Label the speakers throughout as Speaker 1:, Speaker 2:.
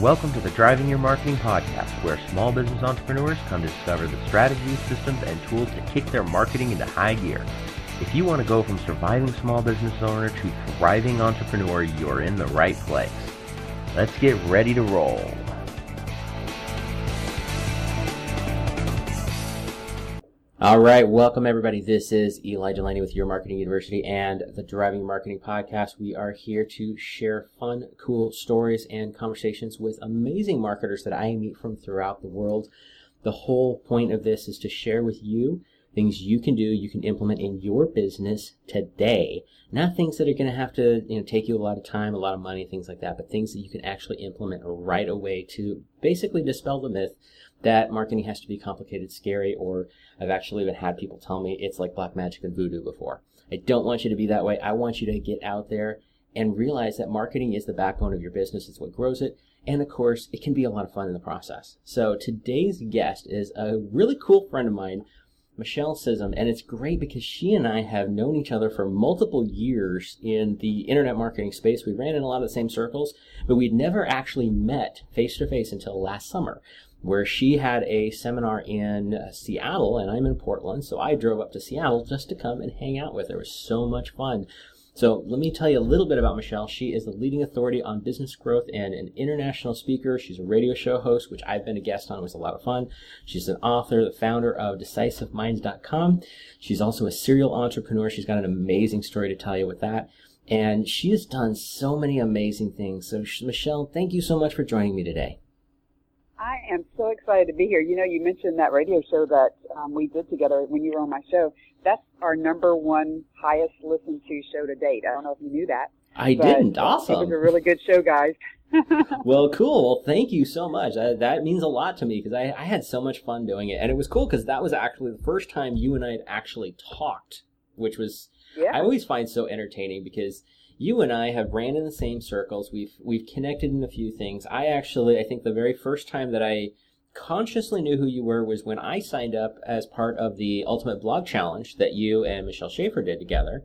Speaker 1: Welcome to the Driving Your Marketing Podcast, where small business entrepreneurs come to discover the strategies, systems, and tools to kick their marketing into high gear. If you want to go from surviving small business owner to thriving entrepreneur, you're in the right place. Let's get ready to roll. All right, welcome everybody. This is Eli Delaney with Your Marketing University and the Driving Marketing Podcast. We are here to share fun, cool stories and conversations with amazing marketers that I meet from throughout the world. The whole point of this is to share with you things you can do, you can implement in your business today. Not things that are going to have to, you know, take you a lot of time, a lot of money, things like that, but things that you can actually implement right away to basically dispel the myth that marketing has to be complicated, scary, or I've actually even had people tell me it's like black magic and voodoo before. I don't want you to be that way. I want you to get out there and realize that marketing is the backbone of your business. It's what grows it. And of course, it can be a lot of fun in the process. So today's guest is a really cool friend of mine, Michelle Scism, and it's great because she and I have known each other for multiple years in the internet marketing space. We ran in a lot of the same circles, but we'd never actually met face to face until last summer where she had a seminar in Seattle and I'm in Portland. So I drove up to Seattle just to come and hang out with her. It was so much fun. So let me tell you a little bit about Michelle. She is the leading authority on business growth and an international speaker. She's a radio show host, which I've been a guest on. It was a lot of fun. She's an author, the founder of DecisiveMinds.com. She's also a serial entrepreneur. She's got an amazing story to tell you with that. And she has done so many amazing things. So Michelle, thank you so much for joining me today.
Speaker 2: I am so excited to be here. You know, you mentioned that radio show that um, we did together when you were on my show. That's our number one highest listened to show to date. I don't know if you knew that.
Speaker 1: I didn't. Awesome.
Speaker 2: It was a really good show, guys.
Speaker 1: well, cool. Well, thank you so much. I, that means a lot to me because I, I had so much fun doing it, and it was cool because that was actually the first time you and I had actually talked, which was yeah. I always find so entertaining because you and I have ran in the same circles. We've we've connected in a few things. I actually I think the very first time that I consciously knew who you were was when I signed up as part of the Ultimate Blog Challenge that you and Michelle Shaeffer did together.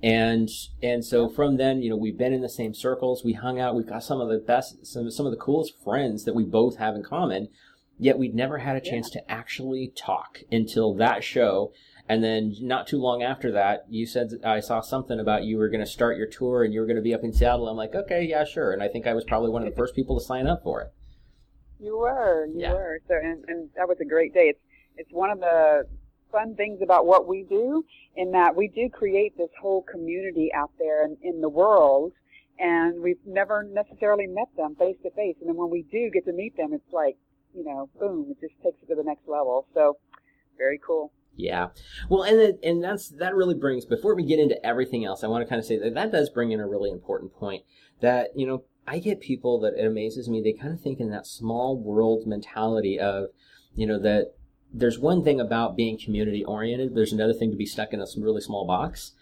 Speaker 1: And and so from then, you know, we've been in the same circles. We hung out. We've got some of the best, some some of the coolest friends that we both have in common. Yet we'd never had a chance yeah. to actually talk until that show and then not too long after that, you said I saw something about you were going to start your tour and you were going to be up in Seattle. I'm like, okay, yeah, sure. And I think I was probably one of the first people to sign up for it.
Speaker 2: You were, you yeah. were. So, and, and that was a great day. It's it's one of the fun things about what we do in that we do create this whole community out there in, in the world and we've never necessarily met them face to face. And then when we do get to meet them, it's like, you know, boom, it just takes it to the next level. So very cool.
Speaker 1: Yeah. Well, and and that's that really brings before we get into everything else, I want to kind of say that that does bring in a really important point that, you know, I get people that it amazes me, they kind of think in that small world mentality of, you know, that there's one thing about being community oriented, there's another thing to be stuck in a really small box.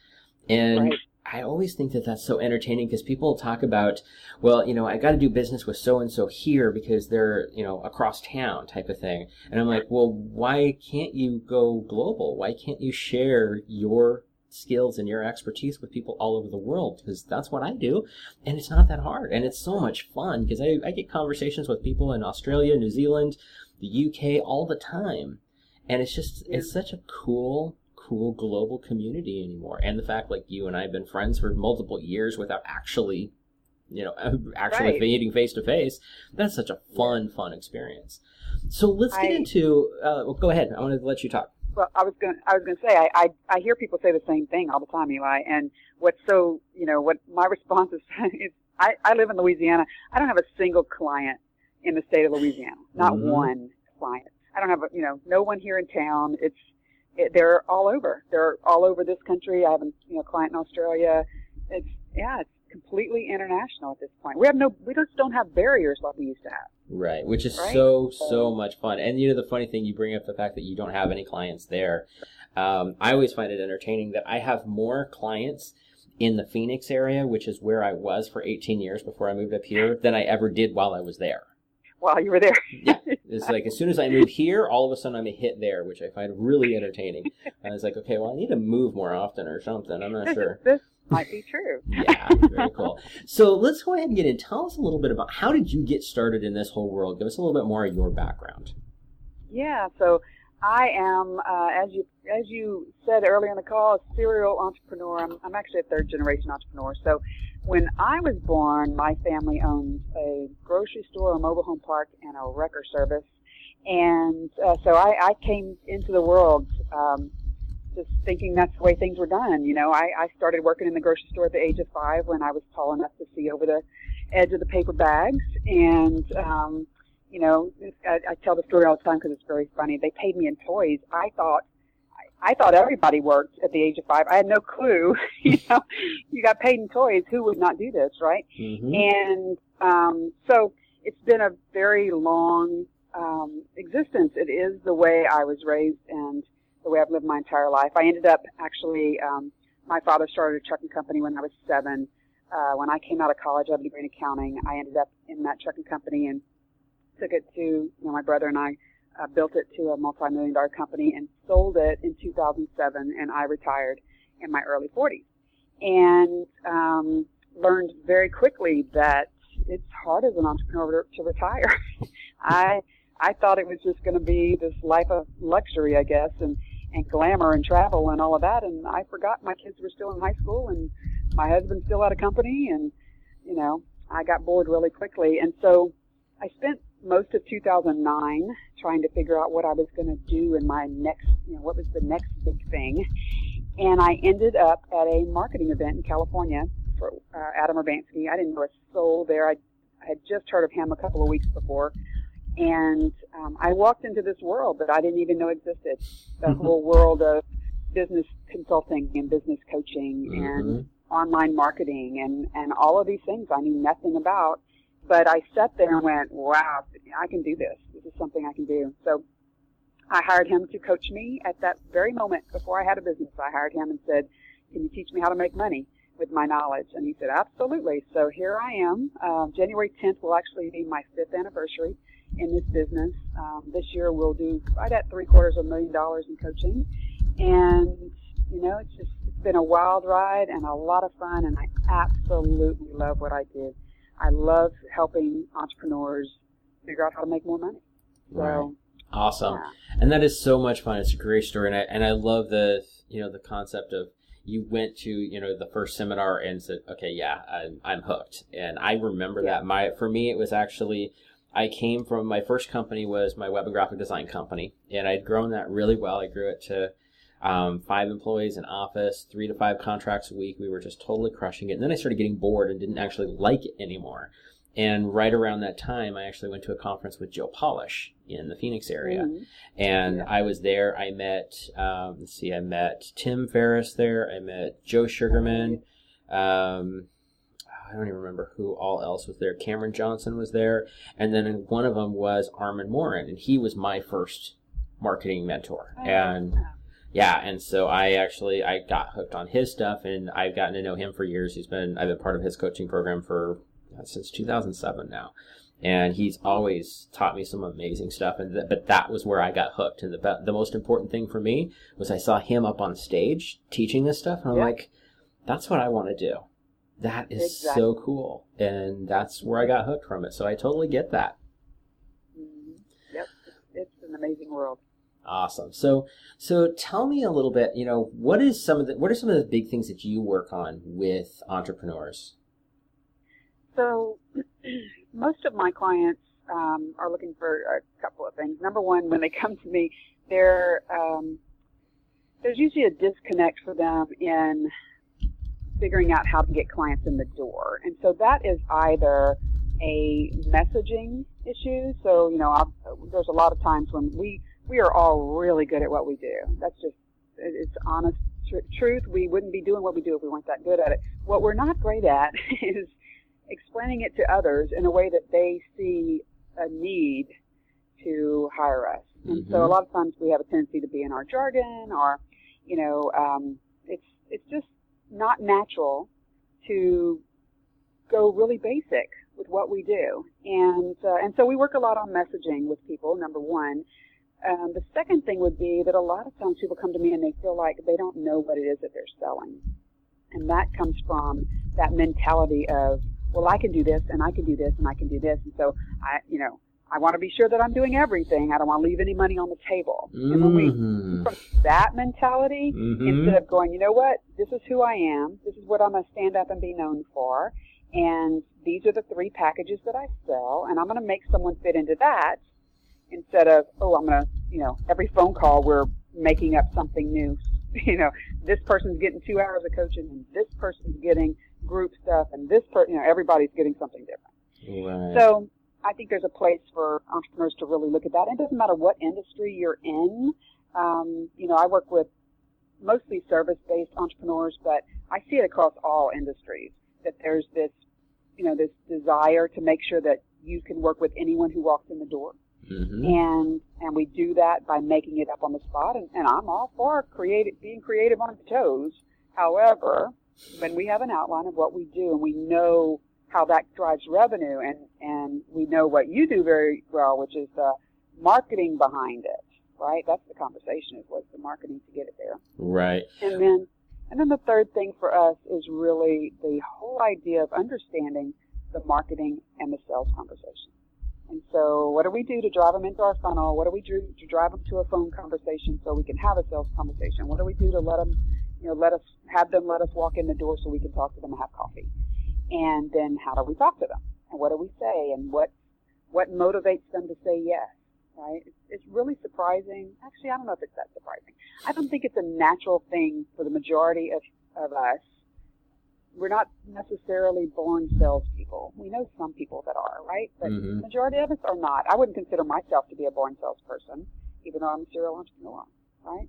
Speaker 1: And right. I always think that that's so entertaining because people talk about, well, you know, I got to do business with so and so here because they're, you know, across town type of thing. And I'm like, well, why can't you go global? Why can't you share your skills and your expertise with people all over the world? Because that's what I do. And it's not that hard. And it's so much fun because I, I get conversations with people in Australia, New Zealand, the UK all the time. And it's just, it's such a cool cool global community anymore. And the fact like you and I have been friends for multiple years without actually, you know, actually right. meeting face to face. That's such a fun, fun experience. So let's get I, into. Uh, well, go ahead. I want to let you talk.
Speaker 2: Well, I was going. I was going to say. I, I I hear people say the same thing all the time, Eli. And what's so you know what my response is is I I live in Louisiana. I don't have a single client in the state of Louisiana. Not mm-hmm. one client. I don't have a, you know no one here in town. It's it, they're all over. They're all over this country. I have a you know client in Australia. It's yeah, it's completely international at this point. We have no, we just don't have barriers like we used to have.
Speaker 1: Right, which is right? so so much fun. And you know the funny thing, you bring up the fact that you don't have any clients there. Um, I always find it entertaining that I have more clients in the Phoenix area, which is where I was for 18 years before I moved up here, than I ever did while I was there
Speaker 2: while you were there.
Speaker 1: yeah, it's like as soon as I move here, all of a sudden I'm a hit there, which I find really entertaining. And I was like, okay, well, I need to move more often or something. I'm not
Speaker 2: this
Speaker 1: sure.
Speaker 2: This might be true.
Speaker 1: yeah, very cool. So let's go ahead and get in. Tell us a little bit about how did you get started in this whole world? Give us a little bit more of your background.
Speaker 2: Yeah, so I am, uh, as you as you said earlier in the call, a serial entrepreneur. I'm, I'm actually a third generation entrepreneur. So when I was born, my family owned a grocery store, a mobile home park, and a wrecker service. And uh, so I, I came into the world um, just thinking that's the way things were done. You know, I, I started working in the grocery store at the age of five when I was tall enough to see over the edge of the paper bags. And, um, you know, I, I tell the story all the time because it's very funny. They paid me in toys. I thought I thought everybody worked at the age of five. I had no clue. you know, you got paid in toys. Who would not do this, right?
Speaker 1: Mm-hmm.
Speaker 2: And um, so it's been a very long um, existence. It is the way I was raised and the way I've lived my entire life. I ended up actually. Um, my father started a trucking company when I was seven. Uh, when I came out of college, I have a degree in accounting. I ended up in that trucking company and took it to you know my brother and I uh, built it to a multi-million dollar company and sold it in 2007 and I retired in my early 40s and um, learned very quickly that it's hard as an entrepreneur to retire. I I thought it was just going to be this life of luxury, I guess, and and glamour and travel and all of that. And I forgot my kids were still in high school and my husband's still out of company, and you know I got bored really quickly. And so I spent most of 2009 trying to figure out what I was going to do in my next, you know, what was the next big thing. And I ended up at a marketing event in California for uh, Adam Urbanski. I didn't know a soul there. I, I had just heard of him a couple of weeks before. And um, I walked into this world that I didn't even know existed the mm-hmm. whole world of business consulting and business coaching mm-hmm. and online marketing and, and all of these things I knew nothing about but I sat there and went, wow, I can do this. This is something I can do. So I hired him to coach me at that very moment before I had a business. I hired him and said, can you teach me how to make money with my knowledge? And he said, absolutely. So here I am. Um, January 10th will actually be my fifth anniversary in this business. Um, this year we'll do right at three quarters of a million dollars in coaching. And, you know, it's just, it's been a wild ride and a lot of fun and I absolutely love what I do. I love helping entrepreneurs figure out how to make more money. So,
Speaker 1: right. Awesome. Yeah. And that is so much fun. It's a great story. And I, and I love the, you know, the concept of you went to, you know, the first seminar and said, okay, yeah, I'm, I'm hooked. And I remember yeah. that my, for me, it was actually, I came from my first company was my web and graphic design company and I'd grown that really well. I grew it to um, five employees in office, three to five contracts a week. We were just totally crushing it. And then I started getting bored and didn't actually like it anymore. And right around that time, I actually went to a conference with Joe Polish in the Phoenix area. Mm-hmm. And yeah. I was there. I met, um, let's see, I met Tim Ferriss there. I met Joe Sugarman. Um, I don't even remember who all else was there. Cameron Johnson was there. And then one of them was Armin Morin. And he was my first marketing mentor. Oh, and yeah, and so I actually I got hooked on his stuff, and I've gotten to know him for years. He's been I've been part of his coaching program for uh, since 2007 now, and he's always taught me some amazing stuff. And th- but that was where I got hooked. And the the most important thing for me was I saw him up on stage teaching this stuff, and I'm like, that's what I want to do. That is exactly. so cool, and that's where I got hooked from it. So I totally get that.
Speaker 2: Mm-hmm. Yep, it's an amazing world.
Speaker 1: Awesome. So, so tell me a little bit. You know, what is some of the what are some of the big things that you work on with entrepreneurs?
Speaker 2: So, most of my clients um, are looking for a couple of things. Number one, when they come to me, they're um, there's usually a disconnect for them in figuring out how to get clients in the door, and so that is either a messaging issue. So, you know, I'll, there's a lot of times when we we are all really good at what we do. That's just, it's honest tr- truth. We wouldn't be doing what we do if we weren't that good at it. What we're not great at is explaining it to others in a way that they see a need to hire us. And mm-hmm. so a lot of times we have a tendency to be in our jargon or, you know, um, it's, it's just not natural to go really basic with what we do. And, uh, and so we work a lot on messaging with people, number one. Um, the second thing would be that a lot of times people come to me and they feel like they don't know what it is that they're selling. And that comes from that mentality of, well, I can do this and I can do this and I can do this. And so I, you know, I want to be sure that I'm doing everything. I don't want to leave any money on the table.
Speaker 1: Mm-hmm.
Speaker 2: And when we, from that mentality,
Speaker 1: Mhm.
Speaker 2: instead of going, you know what, this is who I am, this is what I'm going to stand up and be known for, and these are the three packages that I sell, and I'm going to make someone fit into that, instead of, oh, I'm going to, you know, every phone call we're making up something new. You know, this person's getting two hours of coaching, and this person's getting group stuff, and this person, you know, everybody's getting something different.
Speaker 1: Right.
Speaker 2: So I think there's a place for entrepreneurs to really look at that. It doesn't matter what industry you're in. Um, you know, I work with mostly service-based entrepreneurs, but I see it across all industries that there's this, you know, this desire to make sure that you can work with anyone who walks in the door.
Speaker 1: Mhm.
Speaker 2: And and we do that by making it up on the spot. And, and I'm all for creative, being creative on the toes. However, when we have an outline of what we do and we know how that drives revenue and, and we know what you do very well, which is the marketing behind it, right? That's the conversation is what's the marketing to get it there.
Speaker 1: Right.
Speaker 2: And then, and then the third thing for us is really the whole idea of understanding the marketing and the sales conversation. And so, what do we do to drive them into our funnel? What do we do to drive them to a phone conversation so we can have a sales conversation? What do we do to let them, you know, let us have them let us walk in the door so we can talk to them and have coffee? And then, how do we talk to them? And what do we say? And what what motivates them to say yes? Right? It's, it's really surprising. Actually, I don't know if it's that surprising. I don't think it's a natural thing for the majority of, of us. We're not necessarily born salespeople. We know some people that are, right? But
Speaker 1: Mhm.
Speaker 2: the majority of us are not. I wouldn't consider myself to be a born salesperson, even though I'm a serial entrepreneur, right?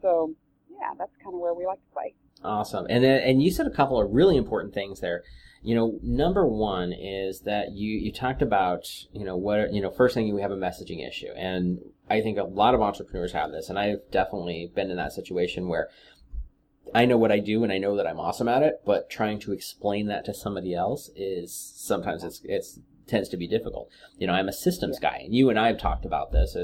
Speaker 2: So, yeah, that's kind of where we like to play.
Speaker 1: Awesome. And then, and you said a couple of really important things there. You know, number one is that you, you talked about, you know, what, you know, first thing you have a messaging issue. And I think a lot of entrepreneurs have this. And I've definitely been in that situation where I know what I do and I know that I'm awesome at it, but trying to explain that to somebody else is sometimes it's, it's, tends to be difficult. You know, I'm a systems guy and you and I have talked about this.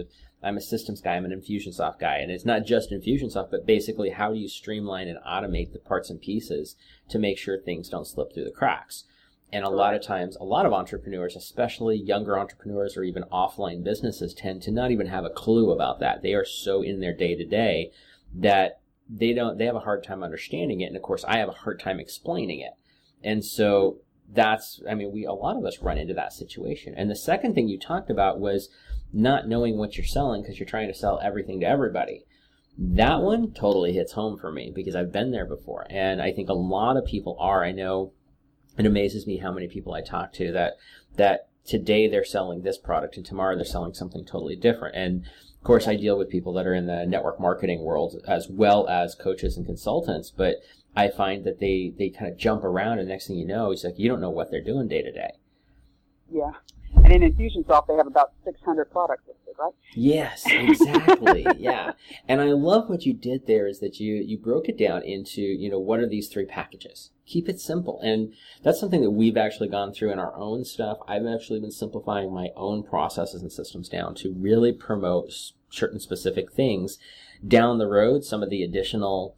Speaker 1: I'm a systems guy. I'm an Infusionsoft guy, and it's not just Infusionsoft, but basically how do you streamline and automate the parts and pieces to make sure things don't slip through the cracks. And a lot of times, a lot of entrepreneurs, especially younger entrepreneurs or even offline businesses, tend to not even have a clue about that. They are so in their day to day that they don't. They have a hard time understanding it, and of course, I have a hard time explaining it. And so that's. I mean, we a lot of us run into that situation. And the second thing you talked about was not knowing what you're selling because you're trying to sell everything to everybody. That one totally hits home for me because I've been there before. And I think a lot of people are. I know it amazes me how many people I talk to that, that today they're selling this product and tomorrow they're selling something totally different. And course, I deal with people that are in the network marketing world as well as coaches and consultants, but I find that they, they kind of jump around and next thing you know, it's like you don't know what they're doing day to day.
Speaker 2: Yeah. And in Infusionsoft, they have about 600 products listed, right?
Speaker 1: Yes, exactly. yeah. And I love what you did there is that you, you broke it down into, you know, what are these three packages? Keep it simple. And that's something that we've actually gone through in our own stuff. I've actually been simplifying my own processes and systems down to really promote certain specific things down the road. Some of the additional,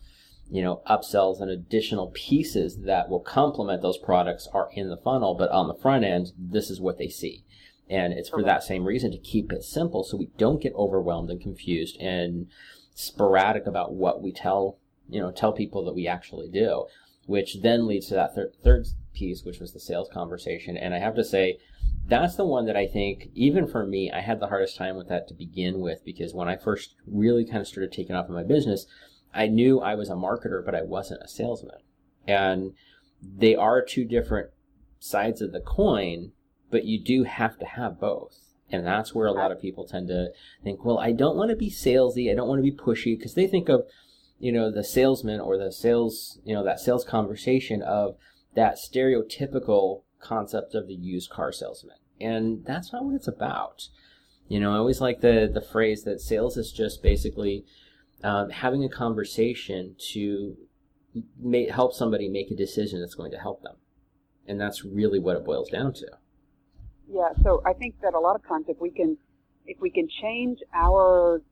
Speaker 1: you know, upsells and additional pieces that will complement those products are in the funnel, but on the front end, this is what they see. And it's for that same reason to keep it simple so we don't get overwhelmed and confused and sporadic about what we tell, you know, tell people that we actually do, which then leads to that thir- third piece, which was the sales conversation. And I have to say, that's the one that I think, even for me, I had the hardest time with that to begin with because when I first really kind of started taking off in my business, I knew I was a marketer, but I wasn't a salesman. And they are two different sides of the coin, but you do have to have both. And that's where a lot of people tend to think, well, I don't want to be salesy. I don't want to be pushy because they think of, you know, the salesman or the sales, you know, that sales conversation of that stereotypical concept of the used car salesman. And that's not what it's about. You know, I always like the, the phrase that sales is just basically um, having a conversation to help somebody make a decision that's going to help them. And that's really what it boils down to.
Speaker 2: Yeah, so I think that a lot of times if we can if we can change our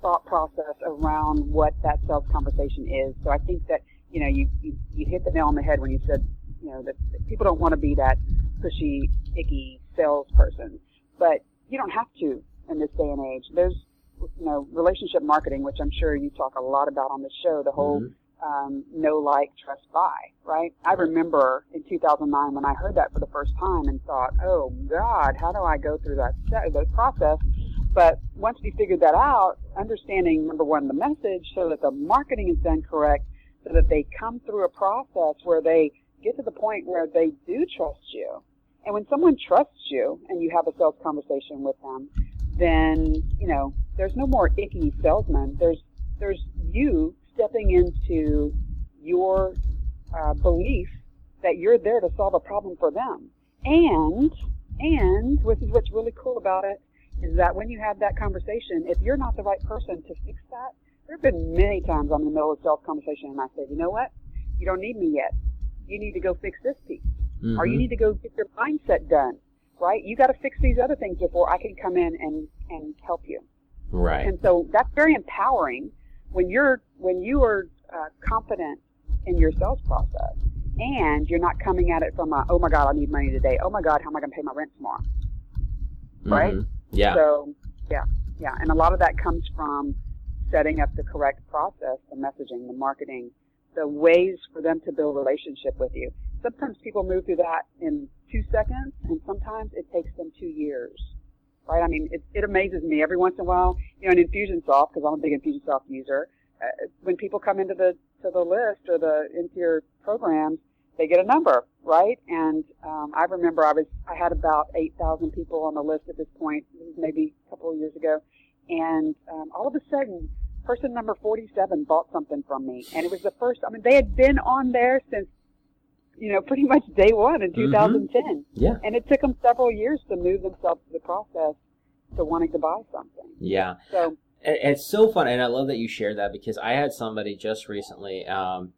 Speaker 2: thought process around what that sales conversation is, so I think that you know, you, you, you hit the nail on the head when you said, you know, that, that people don't want to be that pushy, icky salesperson. But you don't have to in this day and age. There's, you know, relationship marketing, which I'm sure you talk a lot about on the show, the whole mm-hmm. um, know, like, trust, buy, right? I remember in 2009 when I heard that for the first time and thought, oh, God, how do I go through that, that process? But once we figured that out, understanding number one, the message so that the marketing is done correct, so that they come through a process where they get to the point where they do trust you. And when someone trusts you and you have a sales conversation with them, then, you know, there's no more icky salesman. There's, there's you stepping into your uh, belief that you're there to solve a problem for them. And, and, which is what's really cool about it, is that when you have that conversation, if you're not the right person to fix that, there have been many times I'm in the middle of sales conversation and I say, you know what? You don't need me yet. You need to go fix this piece. Mm-hmm. Or you mm-hmm. need to go get your mindset done. Right? You gotta fix these other things before I can come in and, and help you.
Speaker 1: Right.
Speaker 2: And so that's very empowering when you're, when you are uh, confident in your sales process and you're not coming at it from a, oh my God, I need money today. Oh my God, how am I going to pay my rent tomorrow? Right? Mm-hmm.
Speaker 1: Yeah.
Speaker 2: So, yeah, yeah. And a lot of that comes from setting up the correct process, the messaging, the marketing, the ways for them to build relationship with you. Sometimes people move through that in two seconds, and sometimes it takes them two years. Right? I mean, it, it amazes me every once in a while. You know, in Infusionsoft, because I'm a big Infusionsoft user, uh, when people come into the to the list or the into your programs, they get a number, right? And um, I remember I was I had about eight thousand people on the list at this point, maybe a couple of years ago, and um, all of a sudden, person number forty-seven bought something from me, and it was the first. I mean, they had been on there since you know pretty much day one in 2010. Mm-hmm.
Speaker 1: Yeah,
Speaker 2: and it took them several years to move themselves to the process to wanting to buy something.
Speaker 1: Yeah.
Speaker 2: So
Speaker 1: it's so fun, and I love that you shared that because I had somebody just recently. Um,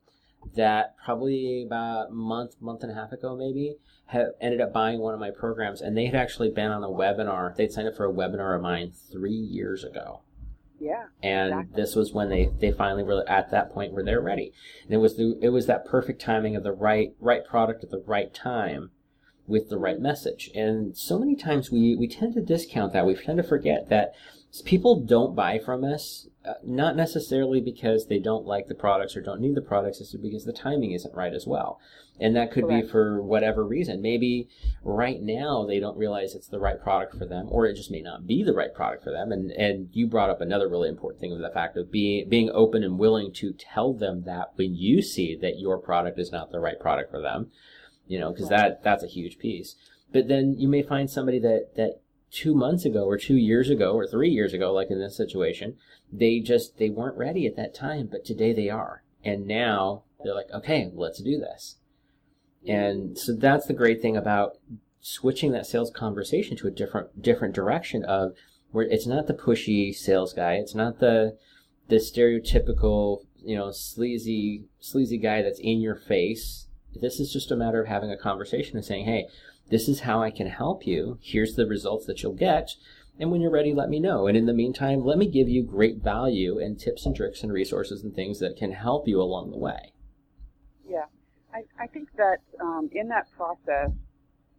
Speaker 1: that probably about a month, month and a half ago, maybe, have ended up buying one of my programs, and they had actually been on a webinar. They'd signed up for a webinar of mine three years ago.
Speaker 2: Yeah.
Speaker 1: And
Speaker 2: exactly.
Speaker 1: this was when they, they finally were at that point where they're ready. And it was the, it was that perfect timing of the right right product at the right time with the right message. And so many times we, we tend to discount that. We tend to forget that people don't buy from us uh, not necessarily because they don't like the products or don't need the products, it's because the timing isn't right as well. And that could Correct. be for whatever reason. Maybe right now they don't realize it's the right product for them, or it just may not be the right product for them. And and you brought up another really important thing of the fact of being being open and willing to tell them that when you see that your product is not the right product for them, you know, because right. that that's a huge piece. But then you may find somebody that that two months ago or two years ago or three years ago, like in this situation, they just, they weren't ready at that time, but today they are. And now they're like, okay, let's do this. And so that's the great thing about switching that sales conversation to a different, different direction of where it's not the pushy sales guy. It's not the, the stereotypical, you know, sleazy, sleazy guy that's in your face. This is just a matter of having a conversation and saying, hey, this is how I can help you. Here's the results that you'll get. And when you're ready, let me know. And in the meantime, let me give you great value and tips and tricks and resources and things that can help you along the way.
Speaker 2: Yeah. I, I think that um, in that process,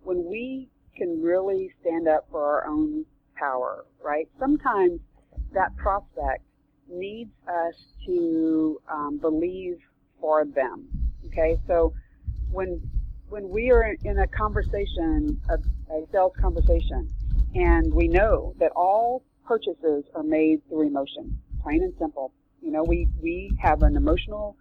Speaker 2: when we can really stand up for our own power, right? Sometimes that prospect needs us to um, believe for them. Okay, so when when we are in a conversation, a, a sales conversation, and we know that all purchases are made through emotion, plain and simple. You know, we, we have an emotional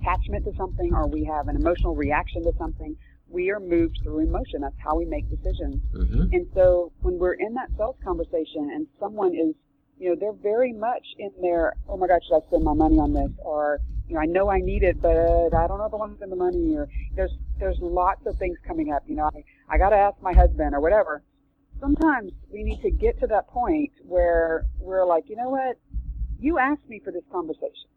Speaker 2: attachment to something or we have an emotional reaction to something. We are moved through emotion. That's how we make decisions. Mm-hmm. And so when we're in that sales conversation and someone is, you know, they're very much in there, oh my God, should I spend my money on this? Or, you know, I know I need it, but I don't know if I want to spend the money. Or there's there's lots of things coming up. You know, I I got to ask my husband or whatever. Sometimes we need to get to that point where we're like, you know what, you asked me for this conversation,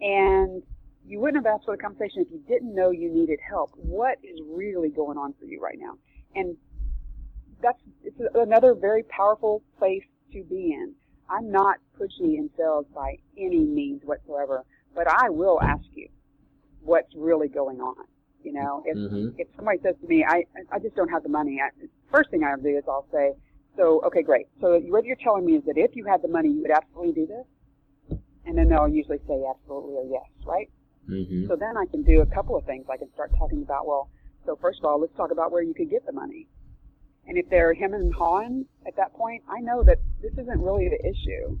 Speaker 2: and you wouldn't have asked for the conversation if you didn't know you needed help. What is really going on for you right now? And that's it's another very powerful place to be in. I'm not pushy in sales by any means whatsoever but I will ask you what's really going on. You know, if
Speaker 1: hmm
Speaker 2: if somebody says to me, I I just don't have the money, I, first thing I'll do is I'll say, so okay, great. So what you're telling me is that if you had the money, you would absolutely do this, and then they'll usually say absolutely or yes, right?
Speaker 1: hmm
Speaker 2: So then I can do a couple of things. I can start talking about, well, so first of all, let's talk about where you could get the money. And if they're him and hawing at that point, I know that this isn't really the issue.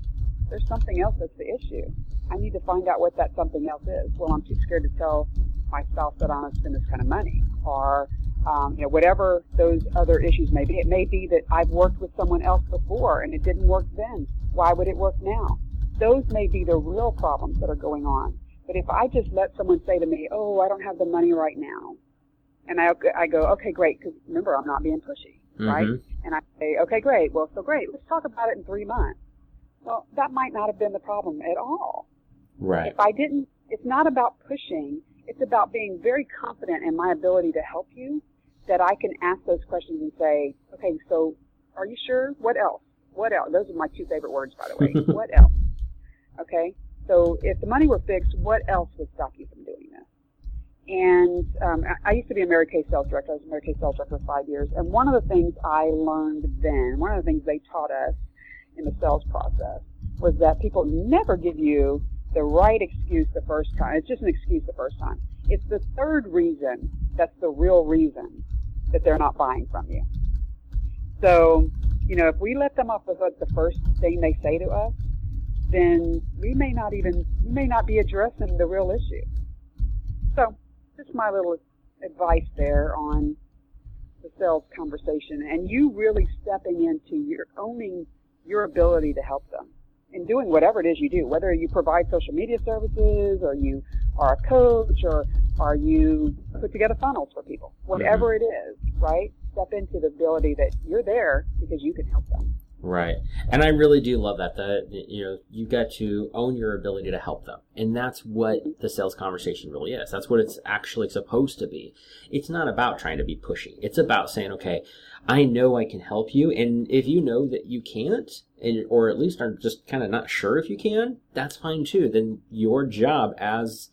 Speaker 2: There's something else that's the issue. I need to find out what that something else is. Well, I'm too scared to tell my spouse that I'm going to spend this kind of money, or um, you know, whatever those other issues may be. It may be that I've worked with someone else before and it didn't work then. Why would it work now? Those may be the real problems that are going on. But if I just let someone say to me, "Oh, I don't have the money right now," and I I go, "Okay, great," because remember I'm not being pushy, right?
Speaker 1: Mhm.
Speaker 2: And I say, "Okay, great. Well, so great. Let's talk about it in three months." Well, that might not have been the problem at all.
Speaker 1: Right.
Speaker 2: If I didn't, it's not about pushing. It's about being very confident in my ability to help you. That I can ask those questions and say, "Okay, so are you sure? What else? What else?" Those are my two favorite words, by the way. what else? Okay. So if the money were fixed, what else would stop you from doing this? And um, I- I used to be a Mary Kay sales director. I was a Mary Kay sales director for five years. And one of the things I learned then, one of the things they taught us in the sales process, was that people never give you the right excuse the first time. It's just an excuse the first time. It's the third reason that's the real reason that they're not buying from you. So, you know, if we let them off the hook the first thing they say to us, then we may not even we may not be addressing the real issue. So, just my little advice there on the sales conversation, and you really stepping into your owning your ability to help them in doing whatever it is you do, whether you provide social media services or you are a coach or are you put together funnels for people, whatever mm-hmm. it is, right? Step into the ability that you're there because you can help them.
Speaker 1: Right. And I really do love that. That you know, you've got to own your ability to help them. And that's what the sales conversation really is. That's what it's actually supposed to be. It's not about trying to be pushy. It's about saying, okay, I know I can help you. And if you know that you can't, and, or at least are just kind of not sure if you can, that's fine too. Then your job as,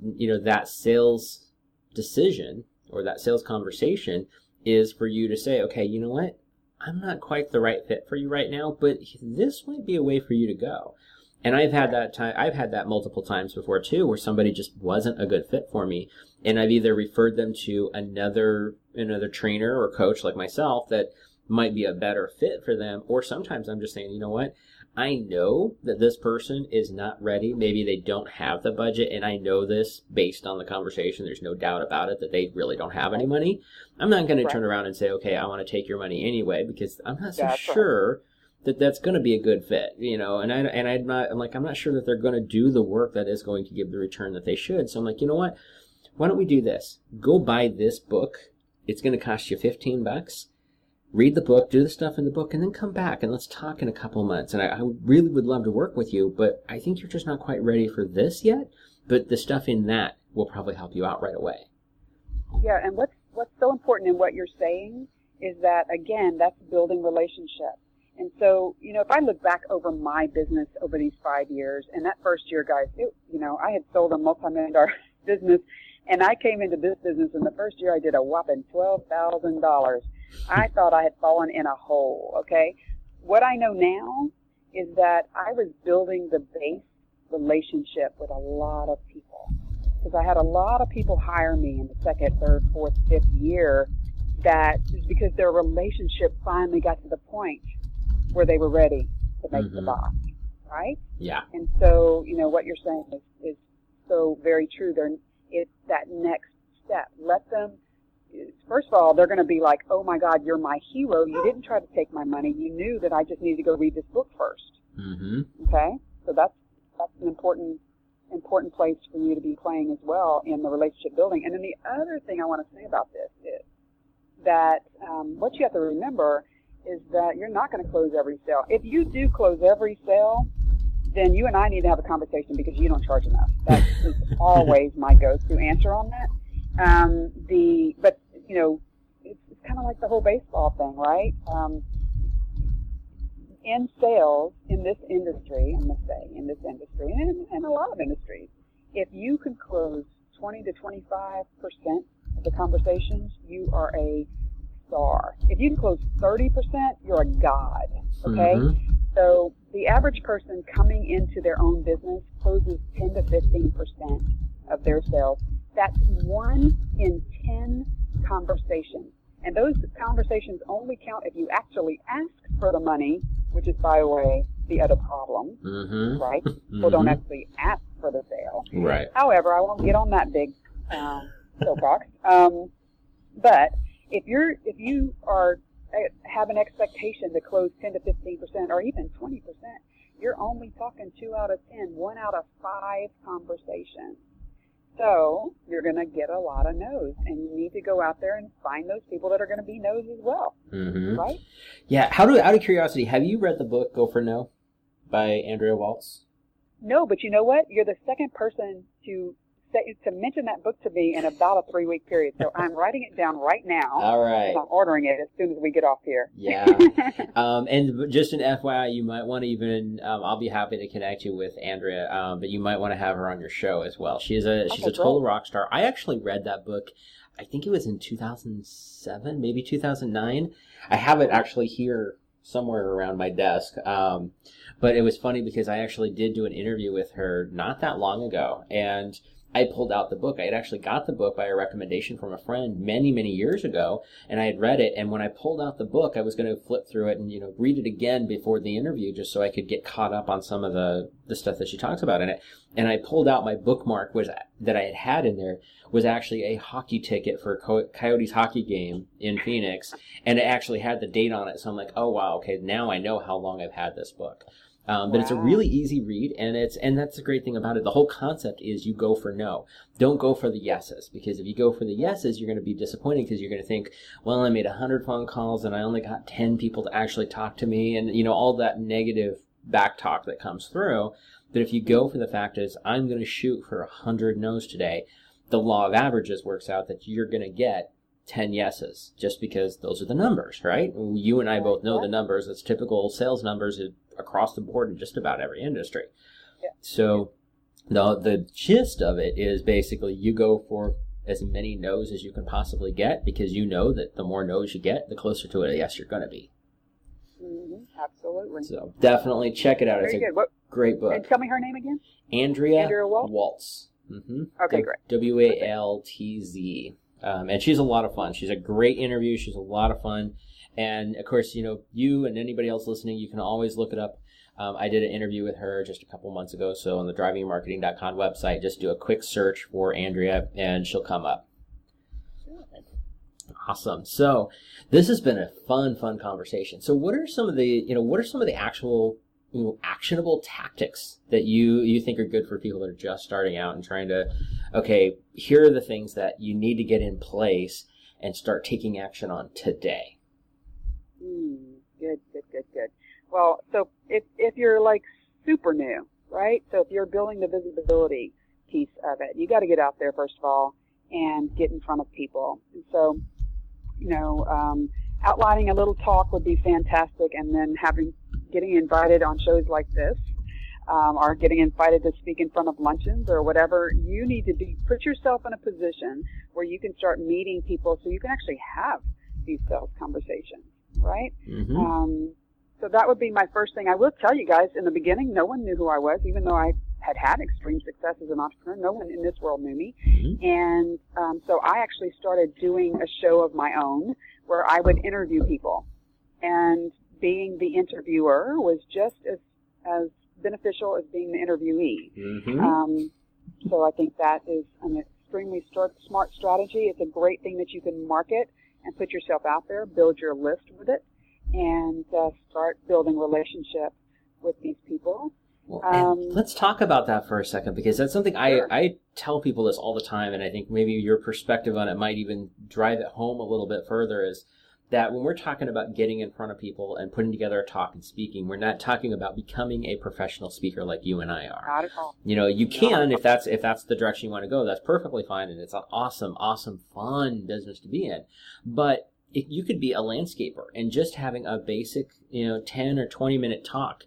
Speaker 1: you know, that sales decision or that sales conversation is for you to say, okay, you know what? I'm not quite the right fit for you right now, but this might be a way for you to go. And I've had that time, I've had that multiple times before too, where somebody just wasn't a good fit for me. And I've either referred them to another, another trainer or coach like myself that might be a better fit for them. Or sometimes I'm just saying, you know what? I know that this person is not ready. Maybe they don't have the budget, and I know this based on the conversation. There's no doubt about it that they really don't have any money. I'm not going
Speaker 2: Right.
Speaker 1: to turn around and say, okay, I want to take your money anyway, because I'm not so
Speaker 2: That's right.
Speaker 1: sure that that's going to be a good fit, you know. And I and I'm not I'm like I'm not sure that they're going to do the work that is going to give the return that they should. So I'm like, you know what? Why don't we do this? Go buy this book. It's going to cost you 15 bucks read the book, do the stuff in the book, and then come back and let's talk in a couple months. And I, I really would love to work with you, but I think you're just not quite ready for this yet. But the stuff in that will probably help you out right away.
Speaker 2: Yeah, and what's what's so important in what you're saying is that again, that's building relationships. And so, you know, if I look back over my business over these five years, and that first year, guys, it, you know, I had sold a multi-million dollar business, and I came into this business, and the first year I did a whopping twelve thousand dollars. I thought I had fallen in a hole. Okay, what I know now is that I was building the base relationship with a lot of people because I had a lot of people hire me in the second, third, fourth, fifth year that is because their relationship finally got to the point where they were ready to make the
Speaker 1: Mhm.
Speaker 2: buy, right?
Speaker 1: Yeah.
Speaker 2: And so, you know, what you're saying is, is so very true. There, it's that next step. Let them, first of all, they're going to be like, oh my God, you're my hero. You didn't try to take my money. You knew that I just needed to go read this book first.
Speaker 1: Mm-hmm.
Speaker 2: Okay? So that's, that's an important, important place for you to be playing as well in the relationship building. And then the other thing I want to say about this is that um, what you have to remember is that you're not going to close every sale. If you do close every sale, then you and I need to have a conversation because you don't charge enough. That is always my go-to answer on that. Um, the but you know it's, it's kind of like the whole baseball thing, right? Um, in sales in this industry, I'm gonna say in this industry and in, in a lot of industries, if you can close 20 to 25 percent of the conversations, you are a star. If you can close 30 percent, you're a god. Okay.
Speaker 1: Mhm.
Speaker 2: So the average person coming into their own business closes 10 to 15 percent of their sales. That's one in 10 conversations. And those conversations only count if you actually ask for the money, which is, by the way, the other problem,
Speaker 1: Mhm.
Speaker 2: right? People don't
Speaker 1: Mhm.
Speaker 2: actually ask for the sale.
Speaker 1: Right.
Speaker 2: However, I won't get on that big um, soapbox. Um, but if you're if you are uh, have an expectation to close 10 to 15 percent, or even 20 percent, you're only talking two out of ten, one out of five conversations. So you're going to get a lot of no's, and you need to go out there and find those people that are going to be no's as well,
Speaker 1: Mhm.
Speaker 2: right?
Speaker 1: Yeah. How do out of curiosity, have you read the book Go for No by Andrea Waltz?
Speaker 2: No, but you know what? You're the second person to to mention that book to me in about a three week period. So I'm writing it down right now.
Speaker 1: All right.
Speaker 2: I'm ordering it as soon as we get off here.
Speaker 1: Yeah. Um, and just an FYI, you might want to even, um, I'll be happy to connect you with Andrea, um, but you might want to have her on your show as well. She's a, she's a
Speaker 2: Okay,
Speaker 1: total rock star. I actually read that book, I think it was in 2007, maybe 2009. I have it actually here somewhere around my desk. Um, but it was funny because I actually did do an interview with her not that long ago. And I pulled out the book. I had actually got the book by a recommendation from a friend many, many years ago, and I had read it. And when I pulled out the book, I was going to flip through it and you know read it again before the interview, just so I could get caught up on some of the the stuff that she talks about in it. And I pulled out my bookmark was that I had had in there was actually a hockey ticket for Coyotes hockey game in Phoenix, and it actually had the date on it. So I'm like, oh wow, okay, now I know how long I've had this book. Um, but it's a really easy read, and it's and that's the great thing about it. The whole concept is you go for no. Don't go for the yeses because if you go for the yeses, you're going to be disappointed because you're going to think, well, I made a hundred phone calls and I only got ten people to actually talk to me, and you know all that negative back talk that comes through. But if you go for the fact is I'm going to shoot for a hundred no's today, the law of averages works out that you're going to get 10 yeses just because those are the numbers, right? You and I both know the numbers. It's typical sales numbers across the board in just about every industry.
Speaker 2: Yeah.
Speaker 1: So the the gist of it is basically you go for as many no's as you can possibly get because you know that the more no's you get, the closer to a yes you're going to be.
Speaker 2: hmm Absolutely.
Speaker 1: So definitely check it out. It's
Speaker 2: Very
Speaker 1: a.
Speaker 2: What,
Speaker 1: great book.
Speaker 2: and tell me her name again.
Speaker 1: Andrea,
Speaker 2: Andrea Waltz?
Speaker 1: Waltz. Mm-hmm.
Speaker 2: Okay, great.
Speaker 1: W A L T Z. Um, and she's a lot of fun. She's a great interview. She's a lot of fun. And of course, you know, you and anybody else listening, you can always look it up. Um, I did an interview with her just a couple months ago. So on the drivingmarketing.com website, just do a quick search for Andrea and she'll come up. Awesome. So this has been a fun, fun conversation. So what are some of the, you know, what are some of the actual you know, actionable tactics that you you think are good for people that are just starting out and trying to okay here are the things that you need to get in place and start taking action on today
Speaker 2: Mm, good, good, good, good. Well, so if if you're like super new, right? So if you're building the visibility piece of it, you got to get out there first of all and get in front of people. And so, you know, um, outlining a little talk would be fantastic, and then having getting invited on shows like this. Um, or getting invited to speak in front of luncheons or whatever, you need to be put yourself in a position where you can start meeting people so you can actually have these sales conversations, right?
Speaker 1: mm-hmm.
Speaker 2: Um, so that would be my first thing. I will tell you guys, in the beginning, no one knew who I was, even though I had had extreme success as an entrepreneur. No one in this world knew me.
Speaker 1: Mhm.
Speaker 2: And um, so I actually started doing a show of my own where I would interview people. And being the interviewer was just as, as beneficial as being the interviewee.
Speaker 1: Mhm.
Speaker 2: Um, so I think that is an extremely smart strategy. It's a great thing that you can market and put yourself out there, build your list with it, and uh, start building relationship with these people.
Speaker 1: Well,
Speaker 2: Um,
Speaker 1: let's talk about that for a second because that's something I, I tell people this all the time, and I think maybe your perspective on it might even drive it home a little bit further. Is that when we're talking about getting in front of people and putting together a talk and speaking, we're not talking about becoming a professional speaker like you and I are.
Speaker 2: Not at all.
Speaker 1: You know, you can if that's if that's the direction you want to go. That's perfectly fine, and it's an awesome, awesome, fun business to be in. But you could be a landscaper and just having a basic, you know, ten or twenty minute talk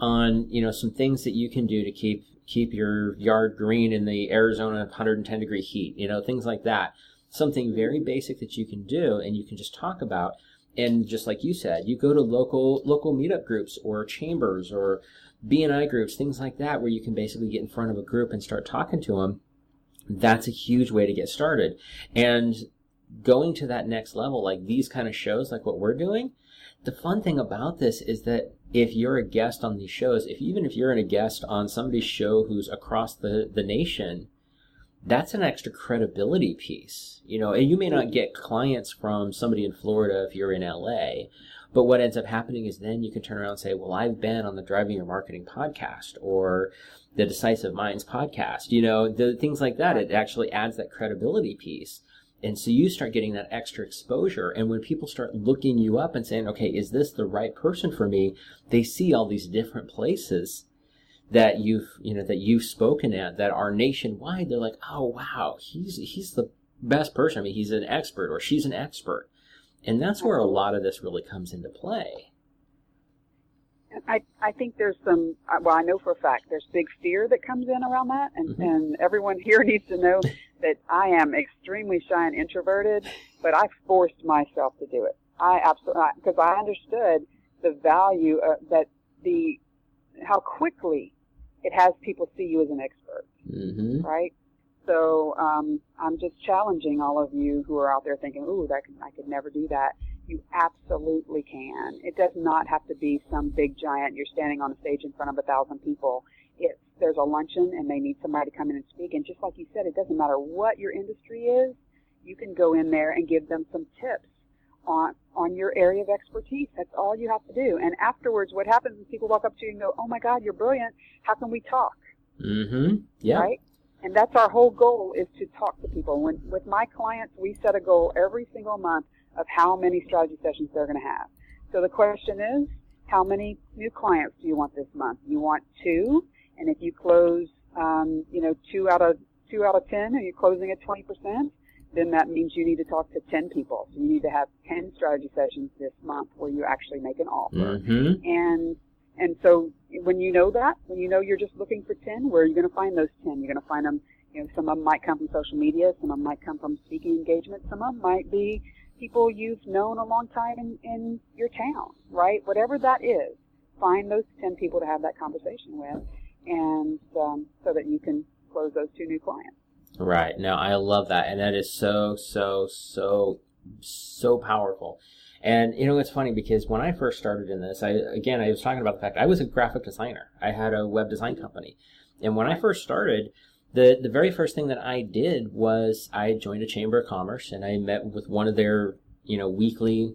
Speaker 1: on you know some things that you can do to keep keep your yard green in the Arizona 110 degree heat, you know, things like that. Something very basic that you can do and you can just talk about. And just like you said, you go to local local meetup groups or chambers or BNI groups, things like that, where you can basically get in front of a group and start talking to them. That's a huge way to get started. And going to that next level, like these kind of shows, like what we're doing, the fun thing about this is that if you're a guest on these shows, if even if you're in a guest on somebody's show who's across the, the nation, that's an extra credibility piece. You know, and you may not get clients from somebody in Florida if you're in LA, but what ends up happening is then you can turn around and say, well, I've been on the Driving Your Marketing podcast or the Decisive Minds podcast, you know, the things like that. It actually adds that credibility piece. And so you start getting that extra exposure. And when people start looking you up and saying, okay, is this the right person for me? They see all these different places that you've, you know, that you've spoken at that are nationwide. They're like, oh, wow, he's, he's the best person. I mean, he's an expert or she's an expert. And that's where a lot of this really comes into play.
Speaker 2: I, I think there's some, uh, well, I know for a fact there's big fear that comes in around that. And, mm-hmm. and everyone here needs to know that I am extremely shy and introverted, but I forced myself to do it. I absolutely, because I understood the value of, that the, how quickly it has people see you as an expert, mm-hmm. right? So um, I'm just challenging all of you who are out there thinking, "Ooh, that could, I could never do that." You absolutely can. It does not have to be some big giant. You're standing on a stage in front of a thousand people. If there's a luncheon and they need somebody to come in and speak. And just like you said, it doesn't matter what your industry is. You can go in there and give them some tips on on your area of expertise. That's all you have to do. And afterwards, what happens is people walk up to you and go, "Oh my God, you're brilliant. How can we talk?"
Speaker 1: Mm-hmm. Yeah.
Speaker 2: Right. And that's our whole goal is to talk to people. When with my clients, we set a goal every single month of how many strategy sessions they're going to have. So the question is, how many new clients do you want this month? You want two, and if you close, um, you know, two out of two out of ten, and you're closing at 20 percent, then that means you need to talk to 10 people. So you need to have 10 strategy sessions this month where you actually make an offer.
Speaker 1: Mm-hmm.
Speaker 2: And and so when you know that, when you know you're just looking for 10, where are you going to find those 10? You're going to find them, you know, some of them might come from social media, some of them might come from speaking engagements, some of them might be people you've known a long time in, in your town, right? Whatever that is, find those 10 people to have that conversation with, and um, so that you can close those two new clients.
Speaker 1: Right. Now, I love that. And that is so, so, so, so powerful. And you know, it's funny because when I first started in this, I again I was talking about the fact I was a graphic designer. I had a web design company, and when I first started, the the very first thing that I did was I joined a chamber of commerce and I met with one of their you know weekly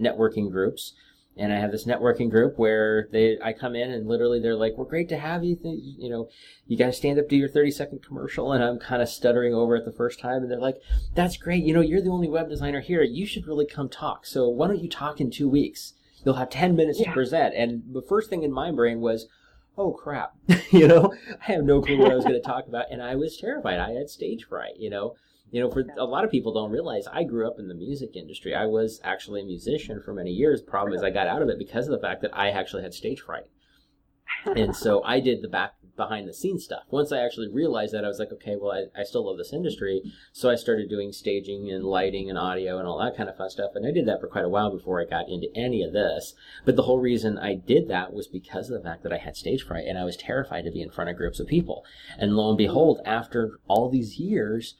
Speaker 1: networking groups and I have this networking group where they I come in and literally they're like, "We're great to have you. You know, you got to stand up, do your thirty second commercial." And I'm kind of stuttering over it the first time, and they're like, "That's great. You know, you're the only web designer here. You should really come talk. So why don't you talk in two weeks? You'll have ten minutes yeah. to present." And the first thing in my brain was, "Oh crap!" you know, I have no clue what I was going to talk about, and I was terrified. I had stage fright. You know. You know, for a lot of people don't realize I grew up in the music industry. I was actually a musician for many years. Problem is I got out of it because of the fact that I actually had stage fright. and so I did the back behind the scenes stuff. Once I actually realized that, I was like, okay, well, I, I still love this industry. So I started doing staging and lighting and audio and all that kind of fun stuff. And I did that for quite a while before I got into any of this. But the whole reason I did that was because of the fact that I had stage fright and I was terrified to be in front of groups of people. And lo and behold, after all these years,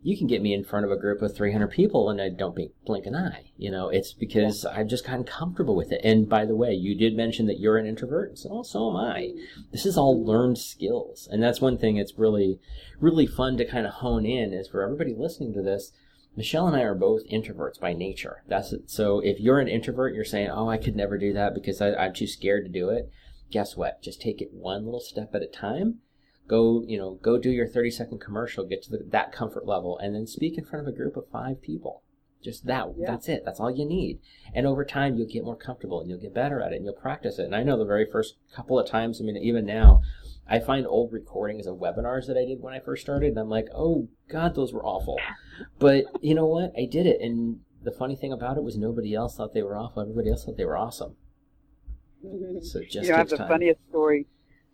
Speaker 1: you can get me in front of a group of 300 people and I don't blink an eye. You know, it's because yeah. I've just gotten comfortable with it. And by the way, you did mention that you're an introvert. So, so am I. This is all learned skills. And that's one thing it's really, really fun to kind of hone in is for everybody listening to this. Michelle and I are both introverts by nature. That's it. So if you're an introvert, you're saying, "Oh, I could never do that because I, I'm too scared to do it." Guess what? Just take it one little step at a time go you know go do your 30 second commercial get to the, that comfort level and then speak in front of a group of five people. Just that yeah. that's it. That's all you need. And over time you'll get more comfortable and you'll get better at it and you'll practice it. And i know the very first couple of times i mean even now i find old recordings of webinars that i did when i first started and i'm like oh god those were awful. But you know what? I did it. And the funny thing about it was nobody else thought they were awful. Everybody else thought they were awesome. Mm-hmm.
Speaker 2: So just you know, I have the time. funniest story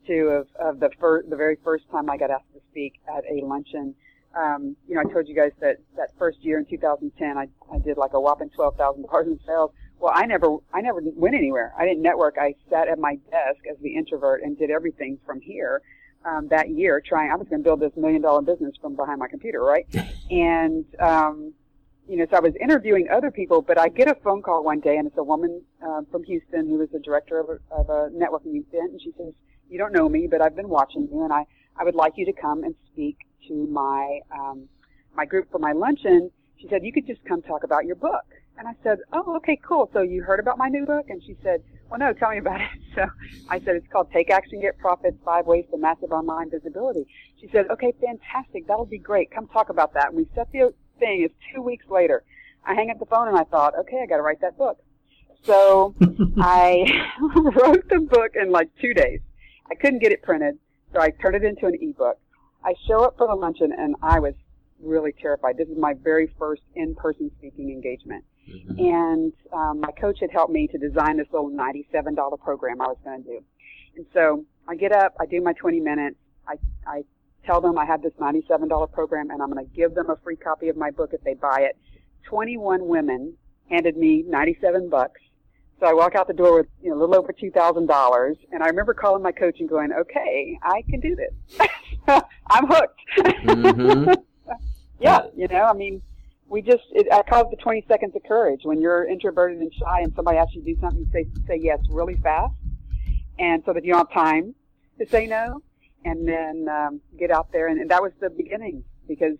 Speaker 2: too of, of the first, the very first time I got asked to speak at a luncheon. Um, you know, I told you guys that that first year in 2010, I, I did like a whopping $12,000 in sales. Well, I never, I never went anywhere. I didn't network. I sat at my desk as the introvert and did everything from here. Um, that year, trying, I was going to build this million dollar business from behind my computer, right? and, um, you know, so I was interviewing other people, but I get a phone call one day and it's a woman, uh, from Houston who was the director of a, of a networking event and she says, you don't know me, but I've been watching you and I, I would like you to come and speak to my, um, my group for my luncheon. She said, you could just come talk about your book. And I said, oh, okay, cool. So you heard about my new book? And she said, well, no, tell me about it. So I said, it's called Take Action, Get Profits, Five Ways to Massive Online Visibility. She said, okay, fantastic. That'll be great. Come talk about that. And we set the thing. It's two weeks later. I hang up the phone and I thought, okay, I got to write that book. So I wrote the book in like two days. I couldn't get it printed, so I turned it into an ebook. I show up for the luncheon and I was really terrified. This is my very first in-person speaking engagement. Mm-hmm. And um, my coach had helped me to design this little $97 program I was going to do. And so I get up, I do my 20 minutes, I, I tell them I have this $97 program and I'm going to give them a free copy of my book if they buy it. 21 women handed me 97 bucks. So I walk out the door with you know, a little over $2,000 and I remember calling my coach and going, okay, I can do this. I'm hooked. Mm-hmm. yeah, you know, I mean, we just it, I call it the 20 seconds of courage. When you're introverted and shy, and somebody asks you to do something, say say yes really fast, and so that you don't have time to say no, and then um, get out there. And, and that was the beginning because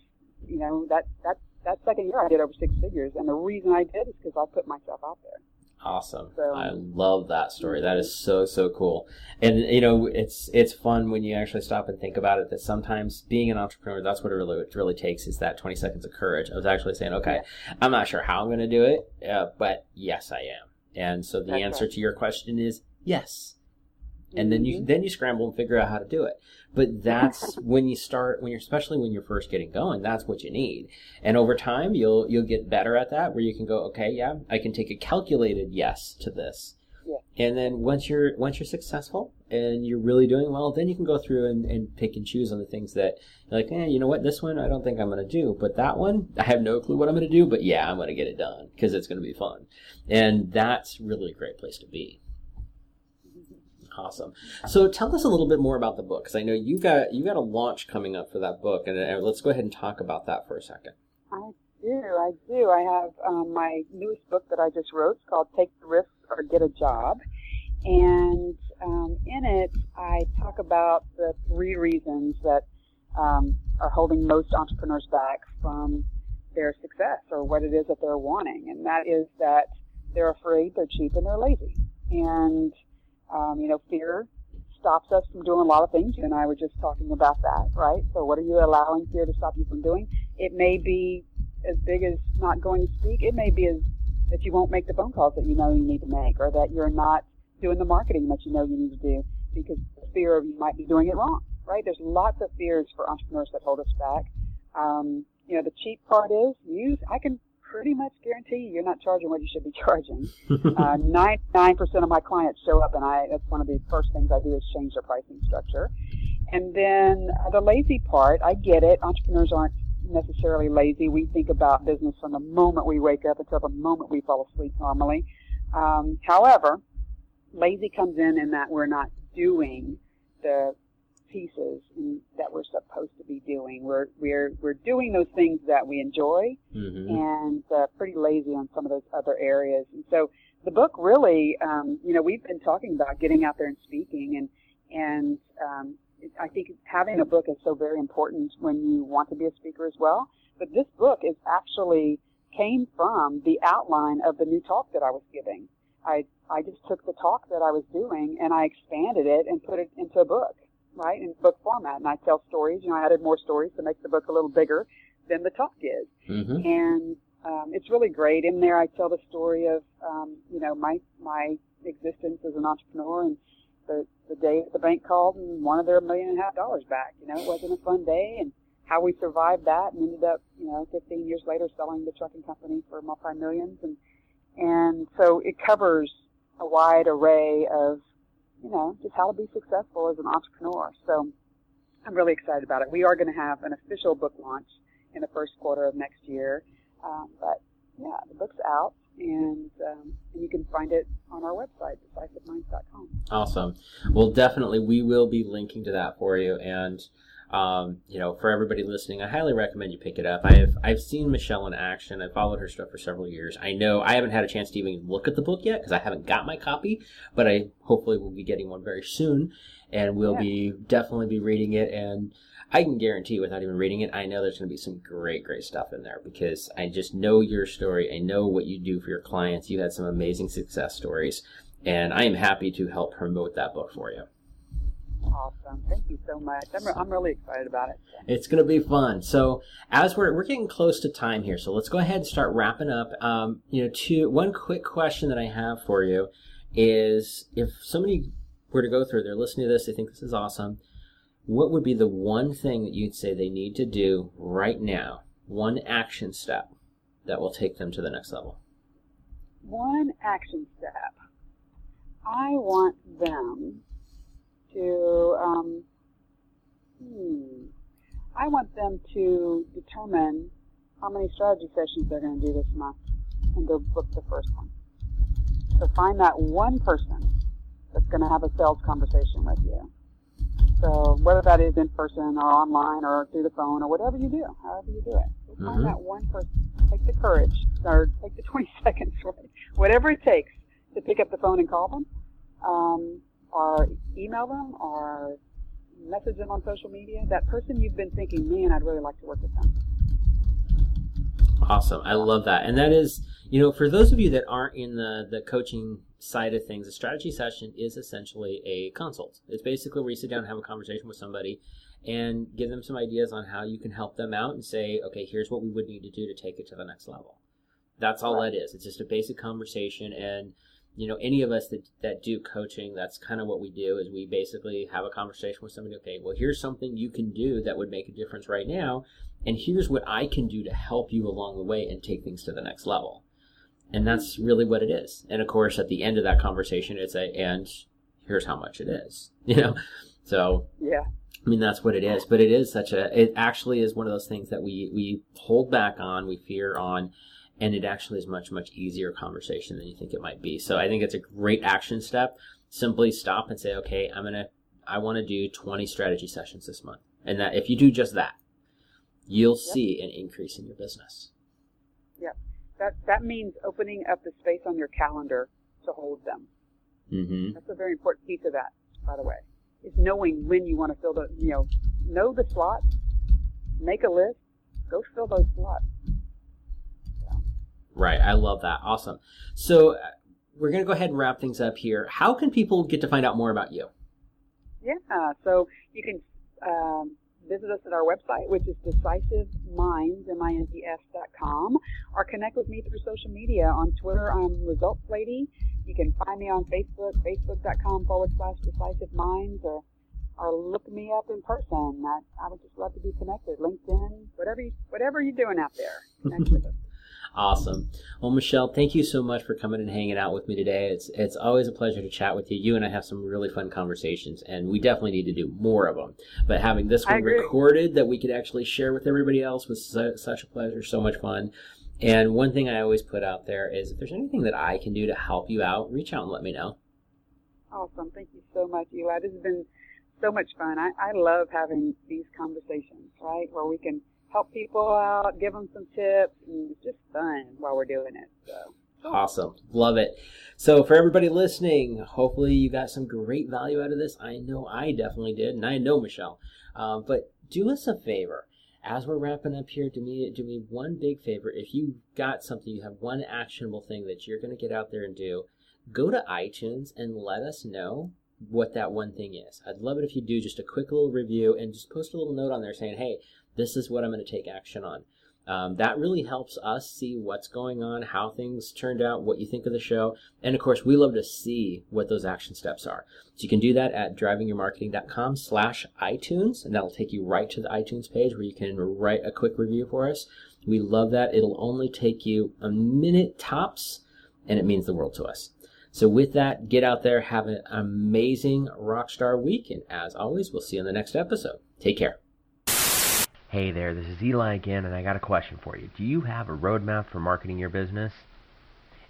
Speaker 2: you know that that that second year I did over six figures, and the reason I did is because I put myself out there.
Speaker 1: Awesome. So, I love that story. That is so so cool. And you know, it's it's fun when you actually stop and think about it that sometimes being an entrepreneur, that's what it really it really takes is that 20 seconds of courage. I was actually saying, okay, yeah. I'm not sure how I'm going to do it, uh, but yes, I am. And so the that's answer right. to your question is yes and then you mm-hmm. then you scramble and figure out how to do it but that's when you start when you're especially when you're first getting going that's what you need. And over time you'll you'll get better at that where you can go okay yeah i can take a calculated yes to this. Yeah. and then once you're once you're successful and you're really doing well then you can go through and, and pick and choose on the things that you're like eh, you know what? This one i don't think i'm going to do but that one i have no clue what i'm going to do but yeah i'm going to get it done because it's going to be fun. And that's really a great place to be Awesome. So tell us a little bit more about the book, because I know you got you got a launch coming up for that book, and, let's go ahead and talk about that for a second.
Speaker 2: I do, I do. I have um, my newest book that I just wrote. It's called "Take the Risk or Get a Job," and um, in it, I talk about the three reasons that um, are holding most entrepreneurs back from their success or what it is that they're wanting, and that is that they're afraid, they're cheap, and they're lazy, and um, you know, fear stops us from doing a lot of things. You and I were just talking about that, right? So what are you allowing fear to stop you from doing? It may be as big as not going to speak. It may be as that you won't make the phone calls that you know you need to make, or that you're not doing the marketing that you know you need to do because the fear of you might be doing it wrong, right? There's lots of fears for entrepreneurs that hold us back. Um, you know, the cheap part is use. I can pretty much guarantee you you're not charging what you should be charging. uh, 99% of my clients show up, and I that's one of the first things I do is change their pricing structure. And then uh, the lazy part, I get it. Entrepreneurs aren't necessarily lazy. We think about business from the moment we wake up until the moment we fall asleep normally. Um, however, lazy comes in in that we're not doing the pieces that we're supposed to be doing. We're we're we're doing those things that we enjoy, mm-hmm. and uh, pretty lazy on some of those other areas. And so the book really, um, you know, we've been talking about getting out there and speaking, and and um, I think having a book is so very important when you want to be a speaker as well. But this book is actually came from the outline of the new talk that I was giving. I I just took the talk that I was doing and I expanded it and put it into a book right, in book format. And I tell stories. You know, I added more stories to make the book a little bigger than the talk is. Mm-hmm. And um, it's really great. In there, I tell the story of, um, you know, my my existence as an entrepreneur and the the day that the bank called and wanted their million and a half dollars back. You know, it wasn't a fun day, and how we survived that and ended up, you know, 15 years later selling the trucking company for multi millions. And and so it covers a wide array of you know, just how to be successful as an entrepreneur. So I'm really excited about it. We are going to have an official book launch in the first quarter of next year. Um, but yeah, the book's out, and, um, and you can find it on our website, decisiveminds.com.
Speaker 1: Awesome. Well, definitely, we will be linking to that for you. And um, you know, for everybody listening, I highly recommend you pick it up. I have I've seen Michelle in action. I've followed her stuff for several years. I know I haven't had a chance to even look at the book yet because I haven't got my copy, but I hopefully will be getting one very soon, and we'll yeah. be definitely be reading it. And I can guarantee, without even reading it, I know there's going to be some great, great stuff in there because I just know your story. I know what you do for your clients. You had some amazing success stories, and I am happy to help promote that book for you.
Speaker 2: Awesome. Thank you so much. I'm, I'm really excited about it.
Speaker 1: It's going to be fun. So as we're, we're getting close to time here, so let's go ahead and start wrapping up. Um, you know, two, one quick question that I have for you is if somebody were to go through, they're listening to this, they think this is awesome. What would be the one thing that you'd say they need to do right now? One action step that will take them to the next level?
Speaker 2: One action step. I want them to, um, hmm, I want them to determine how many strategy sessions they're going to do this month and go book the first one. So find that one person that's going to have a sales conversation with you. So whether that is in person or online or through the phone or whatever you do, however you do it, just mm-hmm. find that one person. Take the courage or take the 20 seconds, right? Whatever it takes to pick up the phone and call them. Um, or email them or message them on social media. That person you've been thinking, man, I'd really like to work with them.
Speaker 1: Awesome. I love that. And that is, you know, for those of you that aren't in the, the coaching side of things, a strategy session is essentially a consult. It's basically where you sit down and have a conversation with somebody and give them some ideas on how you can help them out and say, okay, here's what we would need to do to take it to the next level. That's all right. that is. It's just a basic conversation and you know, any of us that, that do coaching, that's kind of what we do is we basically have a conversation with somebody. Okay, well, here's something you can do that would make a difference right now. And here's what I can do to help you along the way and take things to the next level. And that's really what it is. And of course, at the end of that conversation, it's a, and here's how much it is, you know? So,
Speaker 2: yeah.
Speaker 1: I mean, that's what it is. But it is such a, it actually is one of those things that we, we hold back on, we fear on, and it actually is much much easier conversation than you think it might be. So i think it's a great action step. Simply stop and say okay i'm gonna i want to do 20 strategy sessions this month. And that if you do just that you'll yep. see an increase in your business.
Speaker 2: Yep. That that means opening up the space on your calendar to hold them. Mm-hmm. that's a very important piece of that by the way is knowing when you want to fill the you know know the slots make a list go fill those slots
Speaker 1: Right. I love that. Awesome. So uh, we're going to go ahead and wrap things up here. How can people get to find out more about you?
Speaker 2: Yeah. So you can um, visit us at our website, which is decisiveminds, M-I-N-D-S dot com, or connect with me through social media. On Twitter, I'm Results Lady. You can find me on Facebook, facebook.com forward slash decisive minds, or, or look me up in person. I, I would just love to be connected. LinkedIn, whatever, you, whatever you're doing out there.
Speaker 1: Awesome. Well, Michelle, thank you so much for coming and hanging out with me today. It's it's always a pleasure to chat with you. You and I have some really fun conversations, and we definitely need to do more of them. But having this one recorded that we could actually share with everybody else was su- such a pleasure, so much fun. And one thing I always put out there is if there's anything that I can do to help you out, reach out and let me know.
Speaker 2: Awesome. Thank you so much, Eli. This has been so much fun. I, I love having these conversations, right, where we can – help people out, give them some tips, and it's just fun while we're doing it. So.
Speaker 1: Awesome. Love it. So, for everybody listening, hopefully you got some great value out of this. I know I definitely did, and I know Michelle. Uh, but do us a favor. As we're wrapping up here, do me do me one big favor. If you got something, you have one actionable thing that you're going to get out there and do, go to iTunes and let us know what that one thing is. I'd love it if you do just a quick little review and just post a little note on there saying, hey, this is what I'm going to take action on. Um, that really helps us see what's going on, how things turned out, what you think of the show. And of course, we love to see what those action steps are. So you can do that at drivingyourmarketing.com slash iTunes, and that'll take you right to the iTunes page where you can write a quick review for us. We love that. It'll only take you a minute tops, and it means the world to us.
Speaker 3: So with that, get out there, have an amazing rockstar week, and as always, we'll see you in the next episode. Take care.
Speaker 1: Hey there, this is Eli again, and I got a question for you. Do you have a roadmap for marketing your business?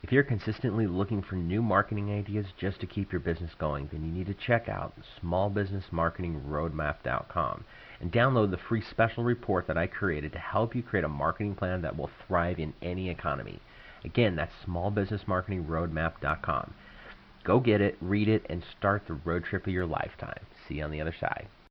Speaker 1: If you're consistently looking for new marketing ideas just to keep your business going, then you need to check out smallbusinessmarketingroadmap.com and download the free special report that I created to help you create a marketing plan that will thrive in any economy. Again, that's smallbusinessmarketingroadmap.com. Go get it, read it, and start the road trip of your lifetime. See you on the other side.